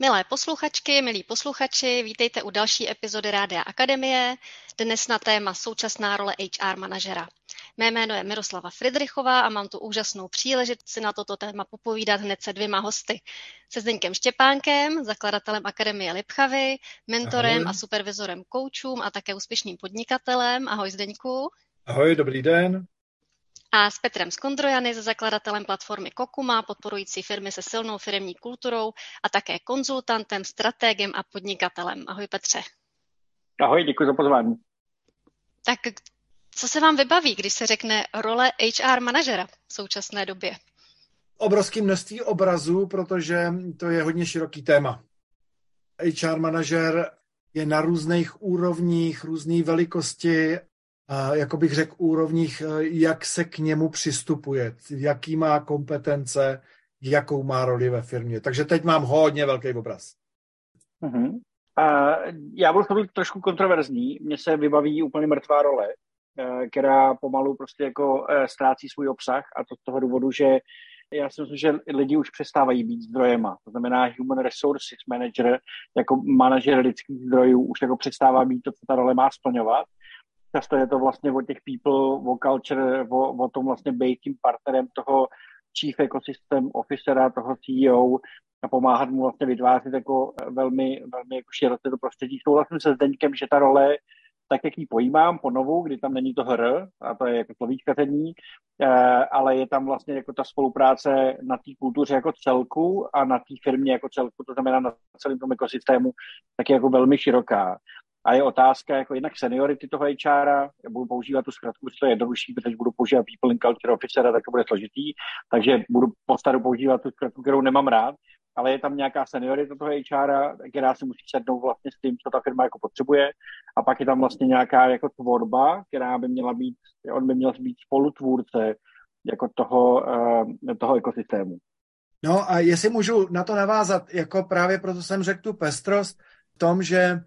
Milé posluchačky, milí posluchači, vítejte u další epizody Rádia Akademie, dnes na téma současná role HR manažera. Mé jméno je Miroslava Friedrichová a mám tu úžasnou příležitost si na toto téma popovídat hned se dvěma hosty. Se Zdeňkem Štěpánkem, zakladatelem Akademie Lipchavy, mentorem Ahoj. a supervizorem koučům a také úspěšným podnikatelem. Ahoj Zdeňku. Ahoj, dobrý den a s Petrem Skondrojany, se zakladatelem platformy Kokuma, podporující firmy se silnou firmní kulturou a také konzultantem, strategem a podnikatelem. Ahoj Petře. Ahoj, děkuji za pozvání. Tak co se vám vybaví, když se řekne role HR manažera v současné době? Obrovské množství obrazů, protože to je hodně široký téma. HR manažer je na různých úrovních, různé velikosti jako bych řekl, úrovních, eh, jak se k němu přistupuje, jaký má kompetence, jakou má roli ve firmě. Takže teď mám hodně velký obraz. Uh-huh. Uh, já budu být trošku kontroverzní. Mně se vybaví úplně mrtvá role, uh, která pomalu prostě jako uh, ztrácí svůj obsah a to z toho důvodu, že já si myslím, že lidi už přestávají být zdrojema. To znamená human resources manager, jako manažer lidských zdrojů, už jako přestává být to, co ta role má splňovat Často je to vlastně o těch people, o culture, o, o tom vlastně být tím partnerem toho chief ecosystem officera, toho CEO a pomáhat mu vlastně vytvářet jako velmi, velmi jako široce to prostředí. Souhlasím se Zdeňkem, že ta role tak, jak ji pojímám po novu, kdy tam není to hr, a to je jako slovíčkaření, eh, ale je tam vlastně jako ta spolupráce na té kultuře jako celku a na té firmě jako celku, to znamená na celém tom ekosystému, tak je jako velmi široká. A je otázka jako jednak seniority toho HR, já budu používat tu zkratku, že to je jednodušší, protože budu používat People and Culture Officer, tak to bude složitý, takže budu postaru používat tu zkratku, kterou nemám rád, ale je tam nějaká seniorita toho HR, která si musí sednout vlastně s tím, co ta firma jako potřebuje. A pak je tam vlastně nějaká jako tvorba, která by měla být, on by měl být spolutvůrce jako toho, uh, toho ekosystému. No a jestli můžu na to navázat, jako právě proto jsem řekl tu pestrost v tom, že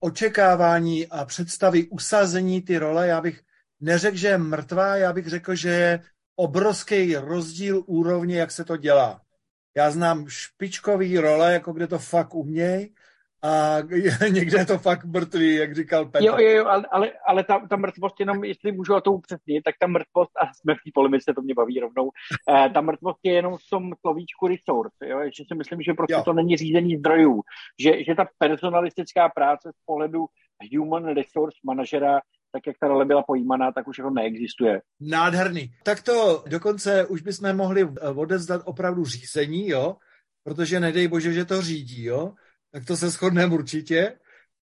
očekávání a představy usazení ty role, já bych neřekl, že je mrtvá, já bych řekl, že je obrovský rozdíl úrovně, jak se to dělá. Já znám špičkový role, jako kde to fakt umějí, a někde je to fakt mrtvý, jak říkal Petr. Jo, jo, jo, ale, ale, ale ta, ta mrtvost, jenom jestli můžu o to upřesnit, tak ta mrtvost, a jsme v té polemice, to mě baví rovnou, eh, ta mrtvost je jenom v tom slovíčku resource, jo, že si myslím, že prostě jo. to není řízení zdrojů, že, že ta personalistická práce z pohledu human resource manažera tak jak ta role byla pojímaná, tak už jako neexistuje. Nádherný. Tak to dokonce už bychom mohli odezdat opravdu řízení, jo? Protože nedej bože, že to řídí, jo? Tak to se shodneme určitě.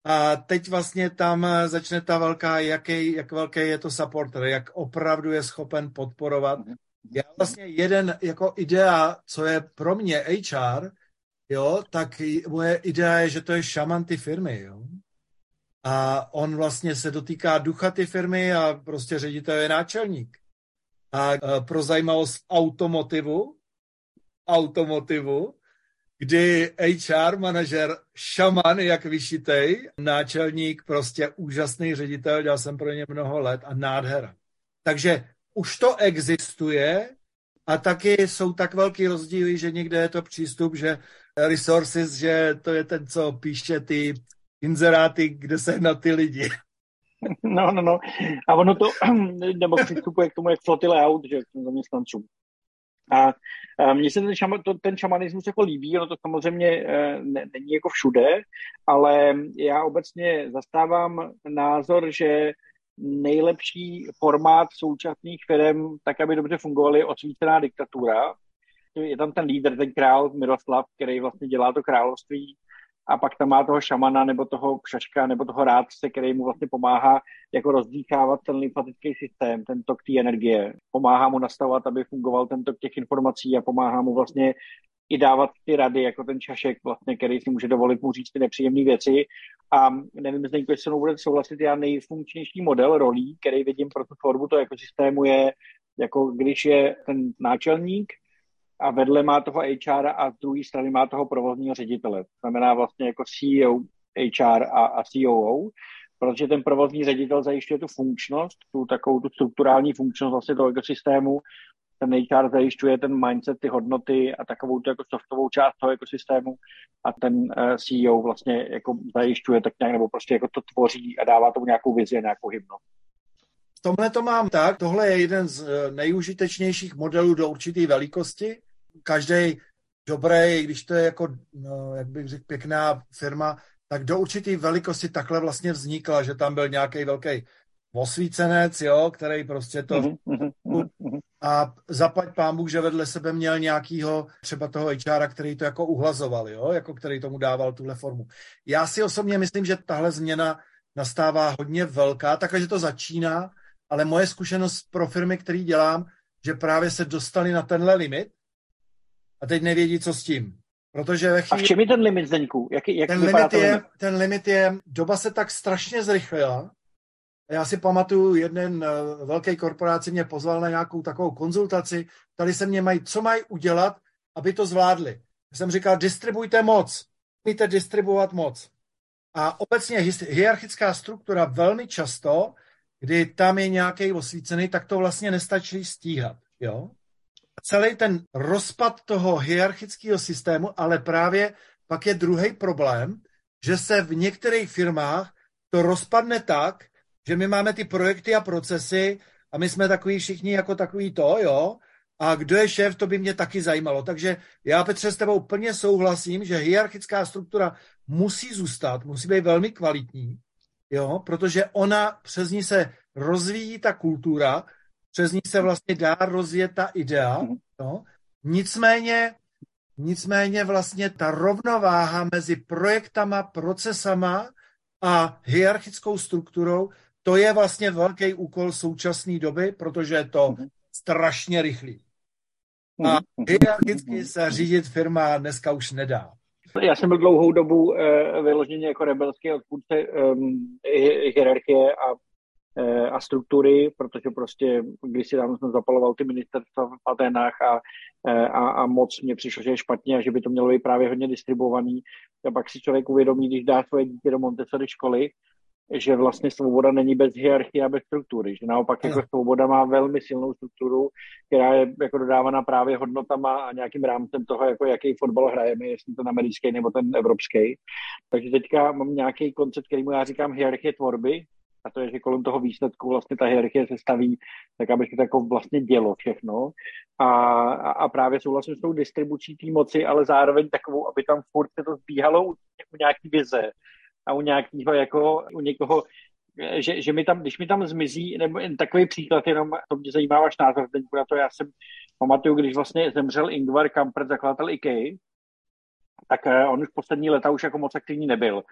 A teď vlastně tam začne ta velká, jaký, jak velký je to supporter, jak opravdu je schopen podporovat. Já vlastně jeden jako idea, co je pro mě HR, jo, tak moje idea je, že to je šaman ty firmy, jo. A on vlastně se dotýká ducha ty firmy a prostě ředitel je náčelník. A pro zajímavost automotivu, automotivu, kdy HR manažer šaman, jak vyšitej, náčelník, prostě úžasný ředitel, dělal jsem pro ně mnoho let a nádhera. Takže už to existuje a taky jsou tak velký rozdíly, že někde je to přístup, že resources, že to je ten, co píše ty inzeráty, kde se na ty lidi. No, no, no. A ono to, nebo přistupuje k tomu, jak floty layout, že zaměstnancům. A mně se ten, šama, to, ten šamanismus jako líbí, ono to samozřejmě e, ne, není jako všude, ale já obecně zastávám názor, že nejlepší formát současných firm, tak aby dobře fungovaly, je osvícená diktatura. Je tam ten lídr, ten král Miroslav, který vlastně dělá to království a pak tam má toho šamana nebo toho kšaška nebo toho rádce, který mu vlastně pomáhá jako rozdýchávat ten lymfatický systém, ten tok té energie. Pomáhá mu nastavovat, aby fungoval ten tok těch informací a pomáhá mu vlastně i dávat ty rady, jako ten čašek, vlastně, který si může dovolit mu říct ty nepříjemné věci. A nevím, jestli se mnou bude souhlasit, já nejfunkčnější model rolí, který vidím pro tu tvorbu toho ekosystému je, jako když je ten náčelník, a vedle má toho HR a z druhé strany má toho provozního ředitele. To znamená vlastně jako CEO, HR a, a COO, protože ten provozní ředitel zajišťuje tu funkčnost, tu takovou tu strukturální funkčnost vlastně toho ekosystému ten HR zajišťuje ten mindset, ty hodnoty a takovou tu jako softovou část toho ekosystému a ten uh, CEO vlastně jako zajišťuje tak nějak, nebo prostě jako to tvoří a dává tomu nějakou vizi a nějakou hybnost. Tomhle to mám tak, tohle je jeden z eh, nejužitečnějších modelů do určité velikosti. Každý dobrý, když to je jako, no, jak bych řekl, pěkná firma, tak do určité velikosti takhle vlastně vznikla, že tam byl nějaký velký osvícenec, jo, který prostě to... Mm-hmm. A zaplať pán Bůh, že vedle sebe měl nějakýho, třeba toho HR, který to jako uhlazoval, jo, jako který tomu dával tuhle formu. Já si osobně myslím, že tahle změna nastává hodně velká, takže to začíná, ale moje zkušenost pro firmy, který dělám, že právě se dostali na tenhle limit a teď nevědí, co s tím. Protože ve chvíli... A v čem je ten limit, Zdeňku? Jak, jak ten, limit je, limit? ten limit je, doba se tak strašně zrychlila. Já si pamatuju, jeden uh, velký korporáci mě pozval na nějakou takovou konzultaci. Tady se mě mají, co mají udělat, aby to zvládli. Já jsem říkal, distribujte moc. Umíte distribuovat moc. A obecně hierarchická struktura velmi často, kdy tam je nějaký osvícený, tak to vlastně nestačí stíhat. Jo? Celý ten rozpad toho hierarchického systému, ale právě pak je druhý problém, že se v některých firmách to rozpadne tak, že my máme ty projekty a procesy a my jsme takový všichni jako takový to, jo, a kdo je šéf, to by mě taky zajímalo. Takže já, Petře, s tebou plně souhlasím, že hierarchická struktura musí zůstat, musí být velmi kvalitní, jo, protože ona, přes ní se rozvíjí ta kultura, přes ní se vlastně dá rozjet ta idea. No. Nicméně, nicméně vlastně ta rovnováha mezi projektama, procesama a hierarchickou strukturou, to je vlastně velký úkol současné doby, protože je to mhm. strašně rychlý. A mhm. hierarchicky se řídit firma dneska už nedá. Já jsem byl dlouhou dobu uh, vyloženě jako rebelský odpůrce um, hierarchie a a struktury, protože prostě když si tam jsem zapaloval ty ministerstva v Atenách a, eh, a, a moc mě přišlo, že je špatně a že by to mělo být právě hodně distribuovaný. A pak si člověk uvědomí, když dá svoje dítě do Montessori školy, že vlastně svoboda není bez hierarchie a bez struktury, že naopak jako svoboda má velmi silnou strukturu, která je jako dodávána právě hodnotama a nějakým rámcem toho, jako jaký fotbal hrajeme, jestli ten americký nebo ten evropský. Takže teďka mám nějaký koncept, který mu já říkám hierarchie tvorby, a to je, že kolem toho výsledku vlastně ta hierarchie se staví tak, aby se to jako vlastně dělo všechno. A, a, a právě souhlasím s tou distribucí té moci, ale zároveň takovou, aby tam furt se to zbíhalo u, u nějaký vize a u nějakého jako, u někoho, že, že mi tam, když mi tam zmizí, nebo jen takový příklad, jenom to mě zajímá váš názor, na to já jsem pamatuju, když vlastně zemřel Ingvar Kamprad, zakladatel IKEA, tak eh, on už poslední leta už jako moc aktivní nebyl.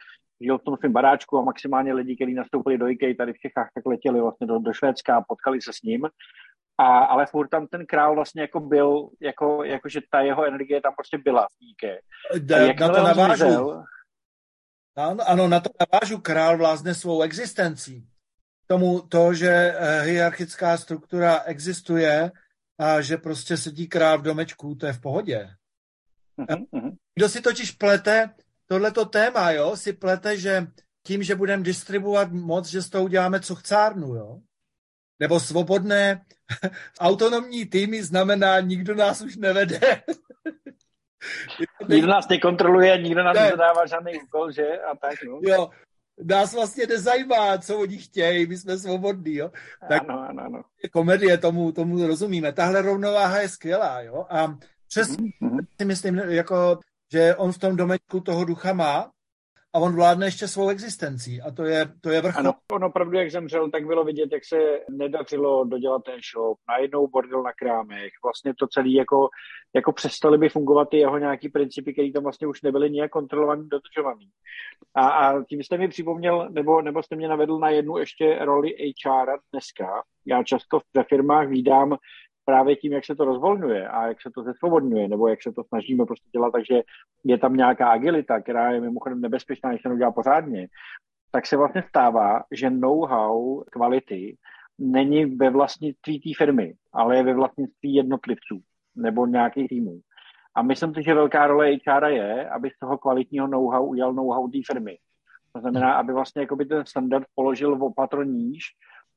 Žil v tom svém baráčku a maximálně lidi, kteří nastoupili do IKEA tady v Čechách, tak letěli vlastně do, do Švédska a potkali se s ním. A, ale furt tam ten král vlastně jako byl, jako, jako že ta jeho energie tam prostě byla v IKEA. Na to navážu. Zmizel, ano, ano, na to navážu. Král vlázne svou existencí. Tomu to, že eh, hierarchická struktura existuje a že prostě sedí král v domečku, to je v pohodě. Uh-huh, Kdo si totiž plete tohleto téma, jo, si plete, že tím, že budeme distribuovat moc, že z toho uděláme co chcárnu, jo. Nebo svobodné autonomní týmy znamená, nikdo nás už nevede. nikdo nás nekontroluje, nikdo nás ne. nezadává žádný úkol, že? A tak, no. Jo, nás vlastně nezajímá, co oni chtějí, my jsme svobodní, jo. Tak ano, ano, ano. komedie, tomu, tomu rozumíme. Tahle rovnováha je skvělá, jo. A Přesně mm-hmm. si myslím, jako, že on v tom domečku toho ducha má a on vládne ještě svou existencí a to je, to je vrchol. Ano, on opravdu, jak zemřel, tak bylo vidět, jak se nedařilo dodělat ten shop, najednou bordel na krámech, vlastně to celé jako, jako přestali by fungovat ty jeho nějaký principy, které tam vlastně už nebyly nijak kontrolovaný, dodržovaný. A, a tím jste mi připomněl, nebo, nebo jste mě navedl na jednu ještě roli HR dneska. Já často ve firmách vídám právě tím, jak se to rozvolňuje a jak se to zesvobodňuje, nebo jak se to snažíme prostě dělat, takže je tam nějaká agilita, která je mimochodem nebezpečná, když se neudělá pořádně, tak se vlastně stává, že know-how kvality není ve vlastnictví té firmy, ale je ve vlastnictví jednotlivců nebo nějakých týmů. A myslím si, že velká role HR je, aby z toho kvalitního know-how udělal know-how té firmy. To znamená, aby vlastně ten standard položil v opatro níž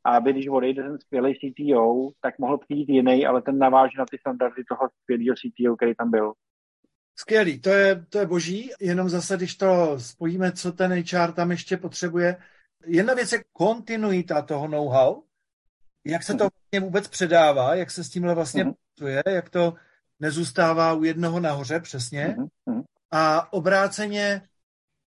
a aby když odejde ten skvělý CTO, tak mohl přijít jiný, ale ten naváže na ty standardy toho skvělého CTO, který tam byl. Skvělý, to je, to je boží, jenom zase, když to spojíme, co ten HR tam ještě potřebuje. Jedna věc je kontinuita toho know-how, jak se to vlastně vůbec předává, jak se s tímhle vlastně mm-hmm. pracuje, jak to nezůstává u jednoho nahoře přesně. Mm-hmm. A obráceně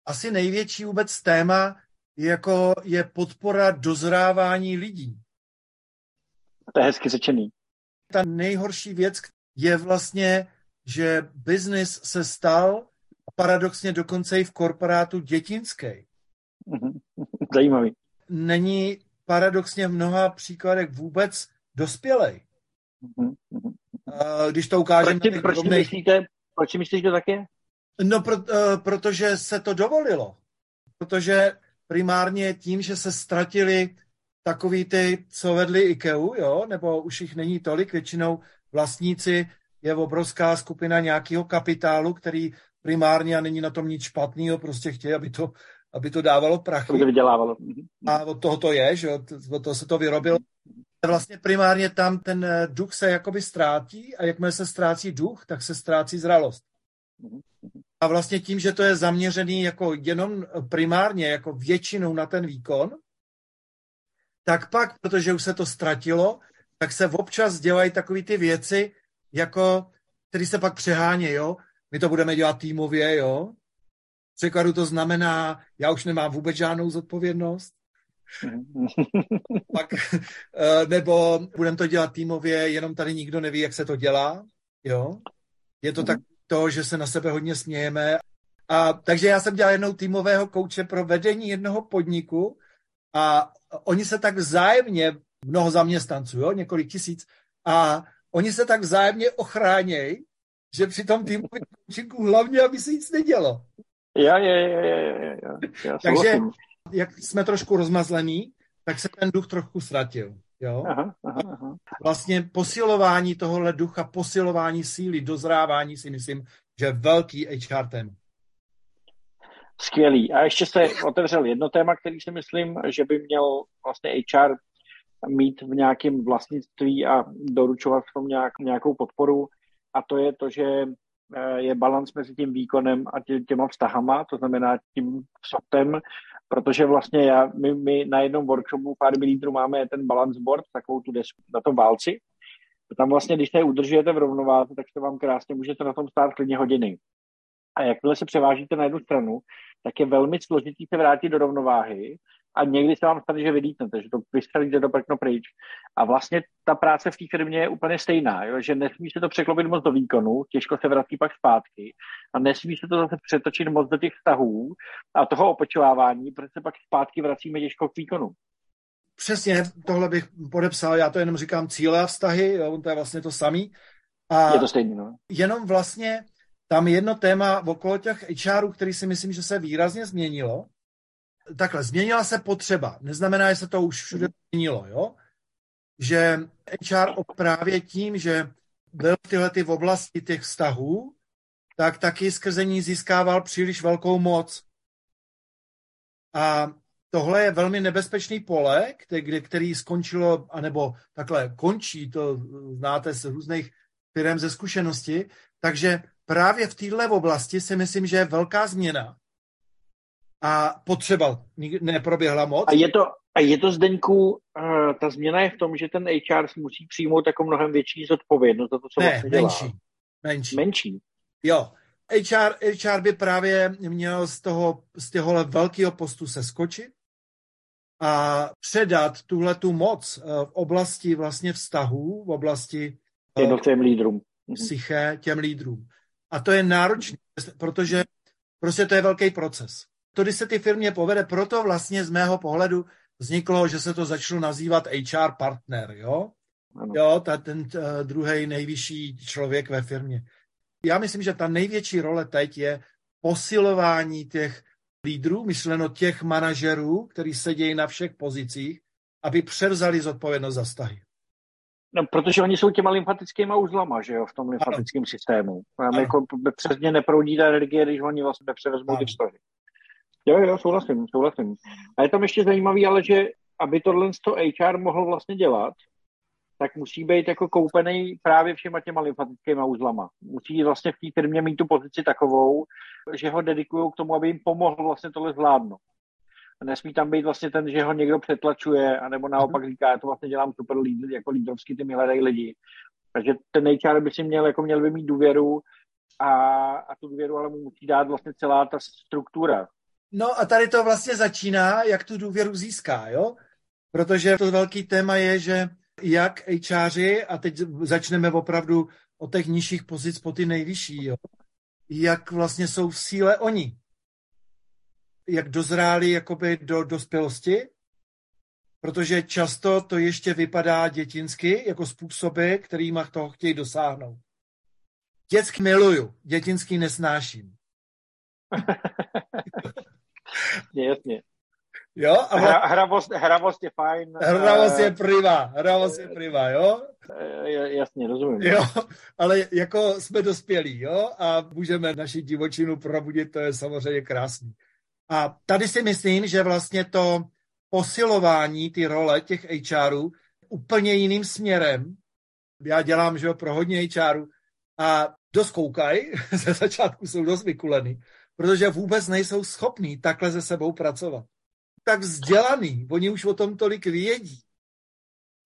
asi největší vůbec téma jako je podpora dozrávání lidí. To je hezky řečený. Ta nejhorší věc je vlastně, že biznis se stal paradoxně dokonce i v korporátu dětinský. Zajímavý. Není paradoxně v mnoha příkladech vůbec dospělej. Když to ukážeme... Proč, proč, rovnej... myslíte, proč myslíš, že to tak je? No, pro, uh, protože se to dovolilo. Protože primárně tím, že se ztratili takový ty, co vedli IKEA, jo, nebo už jich není tolik, většinou vlastníci je obrovská skupina nějakého kapitálu, který primárně a není na tom nic špatného, prostě chtějí, aby to, aby to dávalo prachy. To vydělávalo. A od toho to je, že od toho se to vyrobilo. Vlastně primárně tam ten eh, duch se jakoby ztrátí a jakmile se ztrácí duch, tak se ztrácí zralost. A vlastně tím, že to je zaměřený jako jenom primárně, jako většinou na ten výkon, tak pak, protože už se to ztratilo, tak se občas dělají takové ty věci, jako, které se pak přehání, jo. My to budeme dělat týmově, jo. V překladu to znamená, já už nemám vůbec žádnou zodpovědnost. pak, eh, nebo budeme to dělat týmově, jenom tady nikdo neví, jak se to dělá, jo. Je to tak to, že se na sebe hodně smějeme. A, takže já jsem dělal jednou týmového kouče pro vedení jednoho podniku a oni se tak vzájemně, mnoho zaměstnanců, jo, několik tisíc, a oni se tak vzájemně ochránějí, že při tom týmovém koučinku hlavně, aby se nic nedělo. Já, já, já, já, já, já. Takže jak jsme trošku rozmazlení, tak se ten duch trochu ztratil. Jo? Aha, aha, aha. Vlastně posilování tohohle ducha, posilování síly, dozrávání si myslím, že je velký HR téma. Skvělý. A ještě se otevřel jedno téma, který si myslím, že by měl vlastně HR mít v nějakém vlastnictví a doručovat v tom nějak, nějakou podporu. A to je to, že eh, je balans mezi tím výkonem a tě, těma vztahama, to znamená tím softem protože vlastně já, my, my na jednom workshopu pár lídrů máme ten balance board, takovou tu desku na tom válci. Tam vlastně, když se udržujete v rovnováze, tak se vám krásně můžete na tom stát klidně hodiny. A jakmile se převážíte na jednu stranu, tak je velmi složitý se vrátit do rovnováhy a někdy se vám stane, že vylítnete, že to vystřelíte do prkno pryč. A vlastně ta práce v té firmě je úplně stejná, jo? že nesmí se to překlopit moc do výkonu, těžko se vrací pak zpátky a nesmí se to zase přetočit moc do těch vztahů a toho opočovávání, protože se pak zpátky vracíme těžko k výkonu. Přesně, tohle bych podepsal, já to jenom říkám cíle a vztahy, jo, to je vlastně to samý. A je to stejný, no. Jenom vlastně tam jedno téma okolo těch HRů, který si myslím, že se výrazně změnilo, takhle, změnila se potřeba. Neznamená, že se to už všude změnilo, jo? Že HR právě tím, že byl tyhle ty v oblasti těch vztahů, tak taky skrze ní získával příliš velkou moc. A tohle je velmi nebezpečný pole, který, který skončilo, anebo takhle končí, to znáte z různých firm ze zkušenosti, takže právě v této oblasti si myslím, že je velká změna, a potřeba neproběhla moc. A je to, a je to Zdeňku, uh, ta změna je v tom, že ten HR musí přijmout jako mnohem větší zodpovědnost za to, co ne, vlastně dělá. menší. Menší. Menší. Jo. HR, HR by právě měl z toho, z tohohle velkého postu se skočit a předat tuhle tu moc uh, v oblasti vlastně vztahů, v oblasti uh, jednotlivým lídrům. Psyché, těm lídrům. A to je náročné, protože prostě to je velký proces to, když se ty firmě povede, proto vlastně z mého pohledu vzniklo, že se to začalo nazývat HR partner, jo? Ano. Jo, ta, ten uh, druhý nejvyšší člověk ve firmě. Já myslím, že ta největší role teď je posilování těch lídrů, myšleno těch manažerů, kteří sedějí na všech pozicích, aby převzali zodpovědnost za vztahy. No, protože oni jsou těma lymfatickými uzlama, že jo, v tom lymfatickém systému. Jako přes ně neproudí ta energie, když oni vlastně převezmou ty vztahy. Jo, jo, souhlasím, souhlasím. A je tam ještě zajímavý, ale že aby tohle to HR mohl vlastně dělat, tak musí být jako koupený právě všema těma lymfatickými uzlama. Musí vlastně v té firmě mít tu pozici takovou, že ho dedikují k tomu, aby jim pomohl vlastně tohle zvládnout. Nesmí tam být vlastně ten, že ho někdo přetlačuje, anebo naopak mhm. říká, já to vlastně dělám super lídr, jako lídrovský, ty mi hledají lidi. Takže ten HR by si měl, jako měl by mít důvěru a, a tu důvěru ale mu musí dát vlastně celá ta struktura. No a tady to vlastně začíná, jak tu důvěru získá, jo? Protože to velký téma je, že jak HRi, a teď začneme opravdu od těch nižších pozic po ty nejvyšší, jo? jak vlastně jsou v síle oni. Jak dozráli jakoby do dospělosti, protože často to ještě vypadá dětinsky, jako způsoby, kterými toho chtějí dosáhnout. Dětsky miluju, dětinský nesnáším. jasně. Jo? A Hra, hravost, hravost je fajn. Hravost je priva, hravost je priva, jo? Jasně, rozumím. Jo, ale jako jsme dospělí, jo? A můžeme naši divočinu probudit, to je samozřejmě krásný. A tady si myslím, že vlastně to posilování ty role těch HRů úplně jiným směrem. Já dělám, že jo, pro hodně HRů a dost koukají, ze začátku jsou dost vykulený, protože vůbec nejsou schopní takhle se sebou pracovat tak vzdělaný, oni už o tom tolik vědí,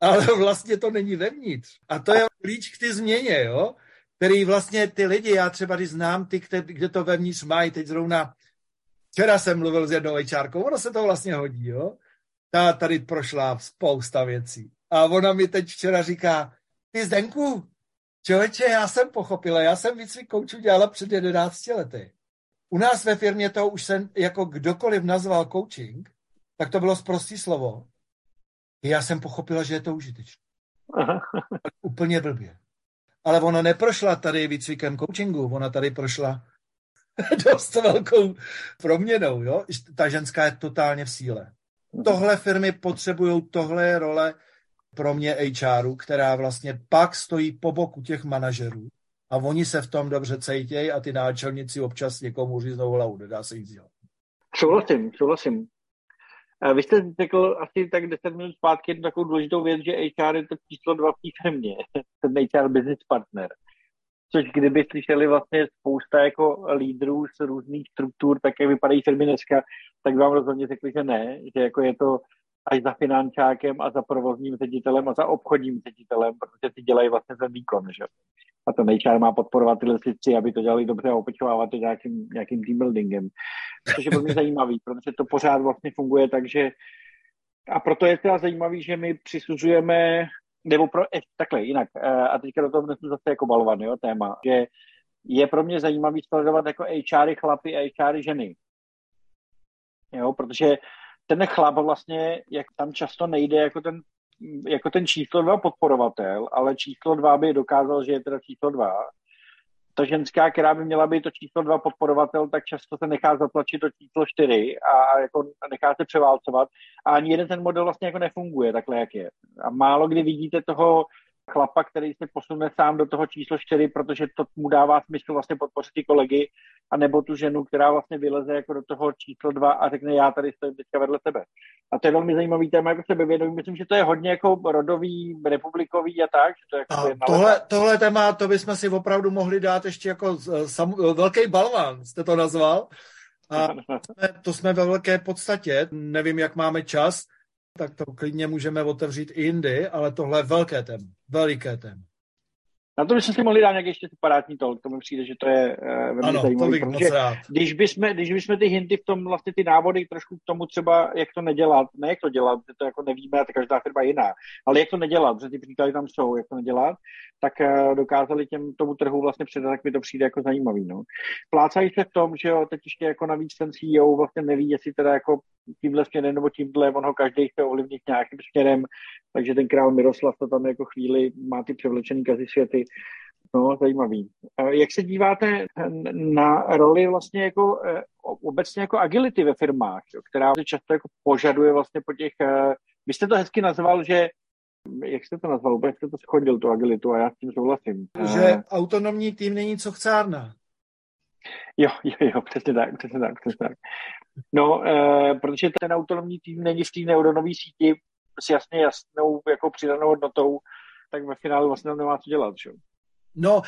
ale vlastně to není vevnitř. A to je klíč k ty změně, jo? který vlastně ty lidi, já třeba když znám ty, kde to vevnitř mají, teď zrovna včera jsem mluvil s jednou HRkou, ono se to vlastně hodí, jo? Ta tady prošla spousta věcí. A ona mi teď včera říká, ty Zdenku, člověče, já jsem pochopila, já jsem výcvik koučů dělala před 11 lety. U nás ve firmě to už jsem jako kdokoliv nazval coaching, tak to bylo zprostý slovo. Já jsem pochopila, že je to užitečné. Úplně blbě. Ale ona neprošla tady výcvikem coachingu, ona tady prošla dost velkou proměnou. Jo? Ta ženská je totálně v síle. Tohle firmy potřebují tohle role pro mě HRu, která vlastně pak stojí po boku těch manažerů a oni se v tom dobře cejtějí a ty náčelníci občas někomu říznou hlavu, nedá se jít dělat. Souhlasím, souhlasím. Vy jste řekl asi tak 10 minut zpátky jednu takovou důležitou věc, že HR je to číslo dva v té firmě, ten HR business partner. Což kdyby slyšeli vlastně spousta jako lídrů z různých struktur, tak jak vypadají firmy dneska, tak vám rozhodně řekli, že ne, že jako je to až za finančákem a za provozním ředitelem a za obchodním ředitelem, protože ty dělají vlastně ten výkon, že? A to HR má podporovat tyhle věci, aby to dělali dobře a opečovávat to nějakým, nějakým team buildingem. Což je velmi zajímavý, protože to pořád vlastně funguje tak, že a proto je teda zajímavý, že my přisuzujeme, nebo pro, eh, takhle, jinak, eh, a teďka do toho dnesu zase jako balovaný, jo, téma, že je pro mě zajímavý sledovat jako HRy chlapy a HRy ženy. Jo, protože ten chlap vlastně, jak tam často nejde jako ten, jako ten číslo dva podporovatel, ale číslo dva by dokázal, že je teda číslo dva. Ta ženská, která by měla být to číslo dva podporovatel, tak často se nechá zatlačit do číslo čtyři a jako nechá se převálcovat a ani jeden ten model vlastně jako nefunguje takhle, jak je. A málo kdy vidíte toho chlapa, který se posune sám do toho číslo 4, protože to mu dává smysl vlastně podpořit ty kolegy, a nebo tu ženu, která vlastně vyleze jako do toho číslo 2 a řekne, já tady stojím teďka vedle tebe. A to je velmi zajímavý téma jako sebevědomí. Myslím, že to je hodně jako rodový, republikový a tak. Že to je jako a tohle, tohle téma, to bychom si opravdu mohli dát ještě jako sam, velký balvan, jste to nazval. A to jsme ve velké podstatě. Nevím, jak máme čas, tak to klidně můžeme otevřít i jindy, ale tohle je velké téma, veliké téma. Na to bychom si mohli dát nějaký ještě separátní talk, to mi přijde, že to je uh, velmi ano, zajímavé. To protože když bychom, když bychom ty hinty v tom, vlastně ty návody trošku k tomu třeba, jak to nedělat, ne jak to dělat, to jako nevíme, to každá firma jiná, ale jak to nedělat, protože ty příklady tam jsou, jak to nedělat, tak uh, dokázali těm tomu trhu vlastně předat, tak mi to přijde jako zajímavý. No. Plácají se v tom, že jo, teď ještě jako navíc ten CEO vlastně neví, jestli teda jako tímhle směrem nebo tímhle, on ho každý chce ovlivnit nějakým směrem, takže ten král Miroslav to tam jako chvíli má ty převlečený kazy světy. No, zajímavý. Jak se díváte na roli vlastně jako eh, obecně jako agility ve firmách, jo, která se často jako požaduje vlastně po těch, eh, vy jste to hezky nazval, že jak jste to nazval, úplně jste to schodil, tu agilitu a já s tím souhlasím. Že eh, autonomní tým není co chcárna. Jo, jo, jo, přesně tak, přesně tak, přesně tak. No, e, protože ten autonomní tým není v té neuronové síti s jasně jasnou jako přidanou hodnotou, tak ve finále vlastně nemá co dělat. Že? No,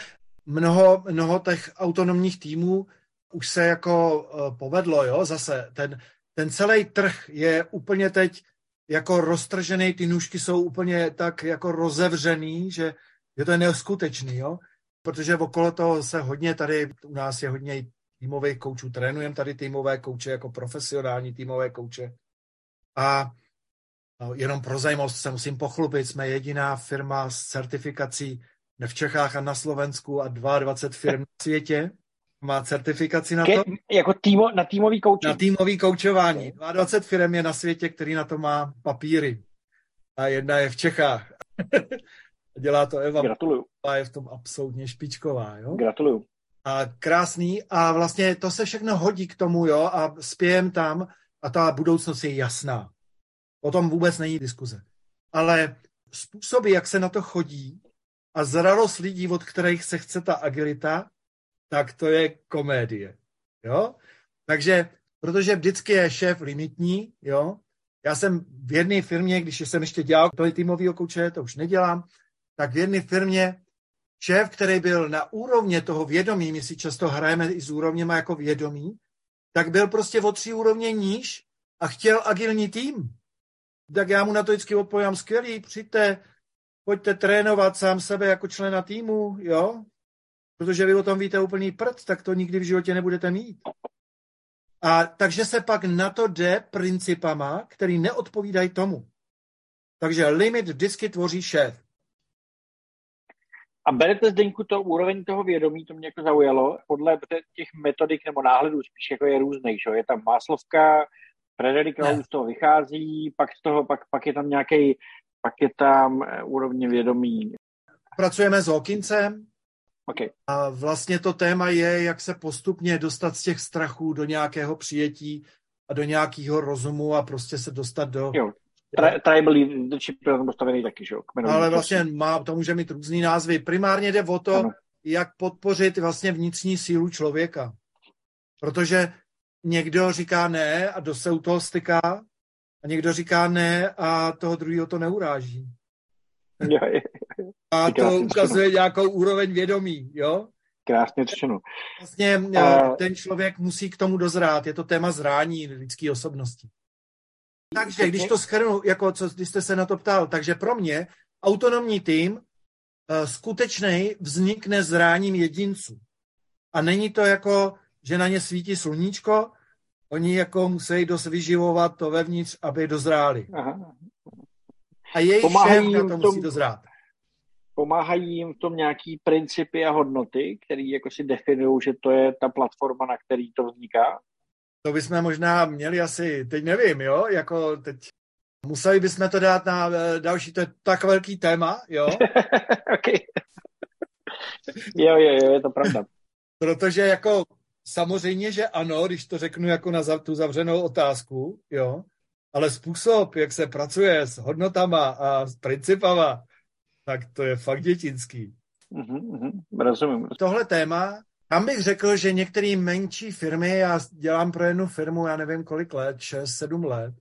mnoho, mnoho těch autonomních týmů už se jako uh, povedlo, jo, zase ten, ten celý trh je úplně teď jako roztržený, ty nůžky jsou úplně tak jako rozevřený, že je to neskutečný, jo, protože okolo toho se hodně tady, u nás je hodně týmových koučů, trénujeme tady týmové kouče jako profesionální týmové kouče a no, jenom pro zajímavost se musím pochlubit, jsme jediná firma s certifikací v Čechách a na Slovensku a 22 firm na světě má certifikaci na to. Jako týmo, na týmový koučování. Na týmový koučování. 22 firm je na světě, který na to má papíry. A jedna je v Čechách. Dělá to Eva. Gratuluju. A je v tom absolutně špičková. Jo? Gratuluju. A krásný. A vlastně to se všechno hodí k tomu, jo, a spějem tam a ta budoucnost je jasná. O tom vůbec není diskuze. Ale způsoby, jak se na to chodí a zralost lidí, od kterých se chce ta agilita, tak to je komédie. Jo? Takže, protože vždycky je šéf limitní, jo, já jsem v jedné firmě, když jsem ještě dělal týmového kouče, to už nedělám, tak v jedné firmě šéf, který byl na úrovně toho vědomí, my si často hrajeme i s úrovněma jako vědomí, tak byl prostě o tři úrovně níž a chtěl agilní tým. Tak já mu na to vždycky odpovím, skvělý, přijďte, pojďte trénovat sám sebe jako člena týmu, jo, protože vy o tom víte úplný prd, tak to nikdy v životě nebudete mít. A takže se pak na to jde principama, který neodpovídají tomu. Takže limit vždycky tvoří šéf. A berete Zdeňku to úroveň toho vědomí, to mě jako zaujalo, podle těch metodik nebo náhledů spíš jako je různý, že? je tam Máslovka, Frederik z toho vychází, pak z toho, pak, pak je tam nějaký, pak je tam eh, úrovně vědomí. Pracujeme s Hawkinsem, Okay. A vlastně to téma je, jak se postupně dostat z těch strachů do nějakého přijetí a do nějakého rozumu a prostě se dostat do... Jo. Tri- tribal leadership je tam postavený taky, že jo? Ale vlastně má, to může mít různý názvy. Primárně jde o to, ano. jak podpořit vlastně vnitřní sílu člověka. Protože někdo říká ne a do se u toho styká a někdo říká ne a toho druhého to neuráží. A to ukazuje nějakou úroveň vědomí, jo? Krásně řečeno. Vlastně uh, ten člověk musí k tomu dozrát. Je to téma zrání lidské osobnosti. Takže když to schrnu, jako co, když jste se na to ptal, takže pro mě autonomní tým uh, skutečný vznikne zráním jedinců. A není to jako, že na ně svítí sluníčko, oni jako musí dost vyživovat to vevnitř, aby dozráli. Aha. A jejich šéf na to musí dozrát pomáhají jim v tom nějaký principy a hodnoty, které jako si definují, že to je ta platforma, na který to vzniká? To bychom možná měli asi, teď nevím, jo, jako teď museli bychom to dát na eh, další, to je tak velký téma, jo. okay. jo, jo, jo, je to pravda. Protože jako samozřejmě, že ano, když to řeknu jako na tu zavřenou otázku, jo, ale způsob, jak se pracuje s hodnotama a s principama, tak to je fakt dětinský. Mm-hmm, rozumím. Tohle téma, tam bych řekl, že některé menší firmy, já dělám pro jednu firmu, já nevím kolik let, 6, 7 let,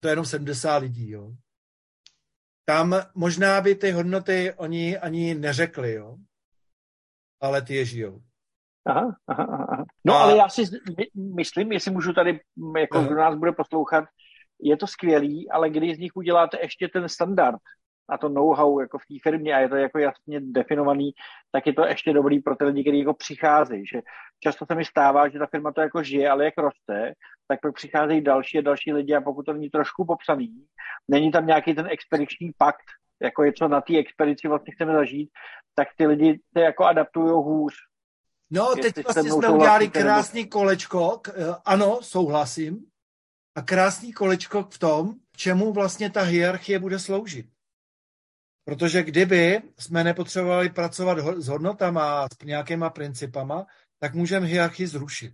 to je jenom 70 lidí, jo. Tam možná by ty hodnoty oni ani neřekli, jo. Ale ty je žijou. Aha, aha, aha. No A... ale já si myslím, jestli můžu tady, jako kdo nás bude poslouchat, je to skvělý, ale když z nich uděláte ještě ten standard, a to know-how jako v té firmě a je to jako jasně definovaný, tak je to ještě dobrý pro ty lidi, kteří jako přicházejí. Že často se mi stává, že ta firma to jako žije, ale jak roste, tak pak přicházejí další a další lidi a pokud to není trošku popsaný, není tam nějaký ten expediční pakt, jako je co na té expedici vlastně chceme zažít, tak ty lidi se jako adaptují hůř. No, teď vlastně jsme udělali krásný kolečko, k, eh, ano, souhlasím, a krásný kolečko v tom, čemu vlastně ta hierarchie bude sloužit. Protože kdyby jsme nepotřebovali pracovat s hodnotama a s nějakýma principama, tak můžeme hierarchii zrušit.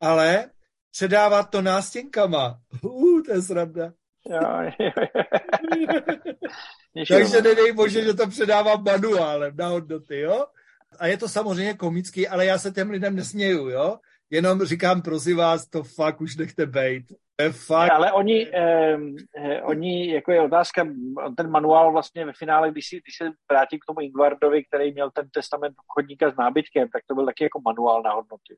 Ale předávat to nástěnkama, uh, to je sranda. Takže nedej bože, že to předávám manuálem na hodnoty, jo? A je to samozřejmě komický, ale já se těm lidem nesměju, jo? Jenom říkám, prosím vás, to fakt už nechte bejt. Fakt... Ale oni, eh, oni, jako je otázka, ten manuál vlastně ve finále, když, si, když se vrátím k tomu Ingvardovi, který měl ten testament obchodníka s nábytkem, tak to byl taky jako manuál na hodnoty.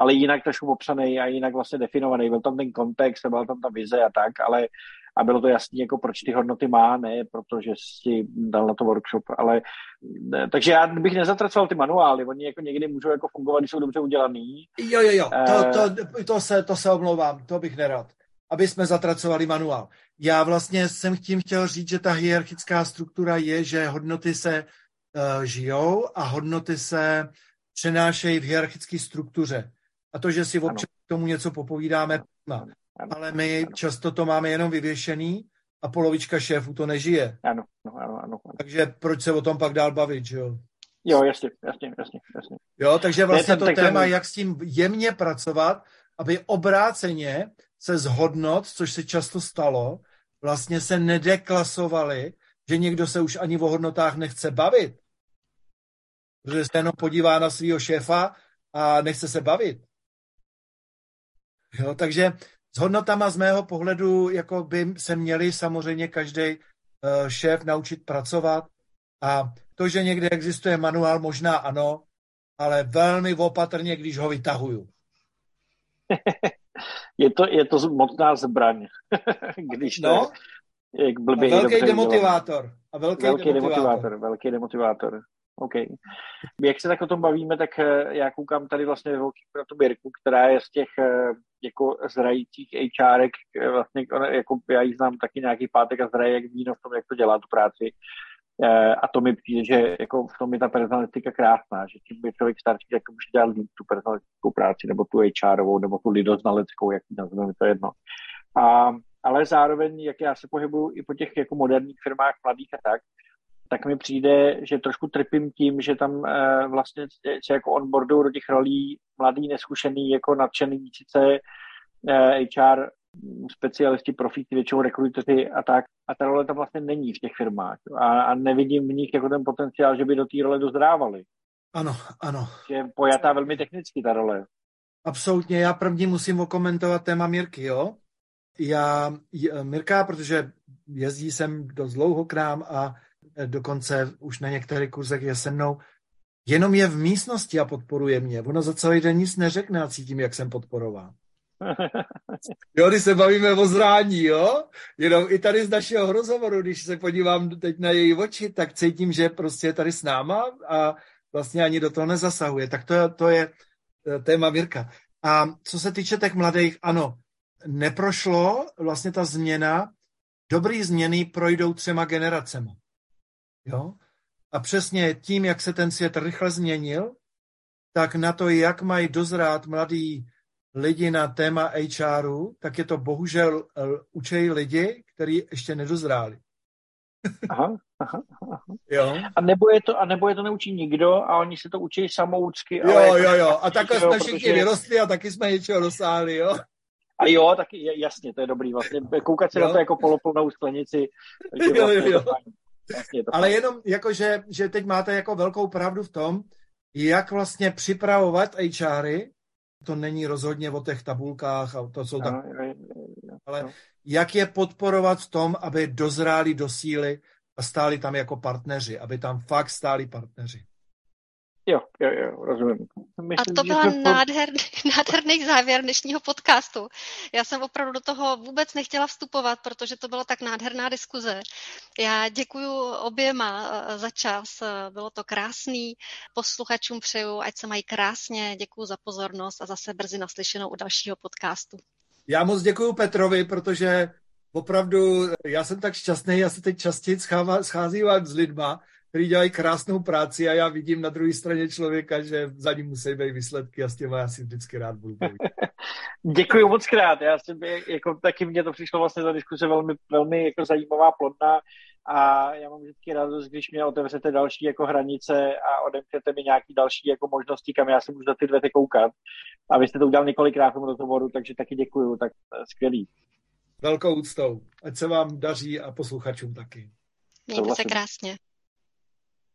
Ale jinak trošku popsaný a jinak vlastně definovaný. Byl tam ten kontext, byla tam ta vize a tak, ale a bylo to jasné, jako proč ty hodnoty má, ne protože si dal na to workshop, ale ne, takže já bych nezatracoval ty manuály, oni jako někdy můžou jako fungovat, když jsou dobře udělaný. Jo, jo, jo, to, eh, to, to, se, to se omlouvám, to bych nerad, aby jsme zatracovali manuál. Já vlastně jsem tím chtěl říct, že ta hierarchická struktura je, že hodnoty se uh, žijou a hodnoty se přenášejí v hierarchické struktuře. A to, že si občas k tomu něco popovídáme, ano ale my často to máme jenom vyvěšený a polovička šéfů to nežije. Ano, ano, ano, ano. Takže proč se o tom pak dál bavit, že jo? Jo, jasně, jasně, jasně, jasně. Jo, takže vlastně to téma, jak s tím jemně pracovat, aby obráceně se zhodnot, což se často stalo, vlastně se nedeklasovali, že někdo se už ani o hodnotách nechce bavit. Protože se jenom podívá na svého šéfa a nechce se bavit. Jo, takže s hodnotama z mého pohledu jako by se měli samozřejmě každý eh, šéf naučit pracovat a to, že někde existuje manuál, možná ano, ale velmi opatrně, když ho vytahuju. je, to, je to mocná zbraň. když to no, je, jak blbě a velký demotivátor. A velký, velký demotivátor. demotivátor. Velký demotivátor. OK. Jak se tak o tom bavíme, tak eh, já koukám tady vlastně velký na tu Birku, která je z těch eh, jako zrajících HRek, eh, vlastně jako já ji znám taky nějaký pátek a zraje jak víno v tom, jak to dělá tu práci. A to mi přijde, že jako v tom je ta personalistika krásná, že tím je člověk starší, tak může dělat líp tu personalistickou práci, nebo tu HRovou, nebo tu lidoznaleckou, jak ji nazveme, to jedno. A, ale zároveň, jak já se pohybuju i po těch jako moderních firmách, mladých a tak, tak mi přijde, že trošku trpím tím, že tam e, vlastně se jako onboardují do těch rolí mladý, neskušený, jako nadšený sice e, HR specialisti, profíci, většinou rekruteři a tak. A ta role tam vlastně není v těch firmách. A, a nevidím v nich jako ten potenciál, že by do té role dozrávali. Ano, ano. Je pojatá velmi technicky ta role. Absolutně. Já první musím okomentovat téma Mirky, jo? Já, Mirka, protože jezdí sem dost dlouho k nám a Eh, dokonce už na některých kurzech je se mnou, jenom je v místnosti a podporuje mě. Ono za celý den nic neřekne a cítím, jak jsem podporován. Jo, když se bavíme o zrání, jo, jenom i tady z našeho rozhovoru, když se podívám teď na její oči, tak cítím, že prostě je tady s náma a vlastně ani do toho nezasahuje. Tak to, to je eh, téma Mirka. A co se týče těch mladých, ano, neprošlo vlastně ta změna, dobrý změny projdou třema generacemi. Jo? A přesně tím, jak se ten svět rychle změnil, tak na to, jak mají dozrát mladí lidi na téma HRu, tak je to bohužel uh, učejí lidi, kteří ještě nedozráli. aha, aha, aha. Jo. A nebo, je to, a nebo je to neučí nikdo a oni se to učí samoučky. Jo, ale jo, jo. A takhle jsme všichni protože... vyrostli a taky jsme něčeho dosáhli, jo. A jo, taky jasně, to je dobrý. Vlastně koukat se jo. na to jako poloplnou sklenici. Vlastně jo, jo, jo. Jasně, to Ale jenom jako, že, že teď máte jako velkou pravdu v tom, jak vlastně připravovat HRy, to není rozhodně o těch tabulkách a to jsou tak, ale jak je podporovat v tom, aby dozráli do síly a stáli tam jako partneři, aby tam fakt stáli partneři. Jo, jo, jo, rozumím. Myslím, a to byla to... nádherný, nádherný závěr dnešního podcastu. Já jsem opravdu do toho vůbec nechtěla vstupovat, protože to byla tak nádherná diskuze. Já děkuji oběma eh, za čas, bylo to krásný. Posluchačům přeju, ať se mají krásně, děkuji za pozornost a zase brzy naslyšenou u dalšího podcastu. Já moc děkuji Petrovi, protože opravdu já jsem tak šťastný, já se teď častěji scházím s lidma, který dělají krásnou práci a já vidím na druhé straně člověka, že za ním musí být výsledky a s těma já si vždycky rád budu bavit. Děkuji moc krát. Já jsem, jako, taky mně to přišlo vlastně ta diskuse velmi, velmi jako zajímavá, plodná a já mám vždycky radost, když mě otevřete další jako hranice a odemknete mi nějaký další jako možnosti, kam já se můžu za ty dvě koukat. A vy jste to udělal několikrát v tom rozhovoru, takže taky děkuju, tak eh, skvělý. Velkou úctou. Ať se vám daří a posluchačům taky. Mějte se krásně.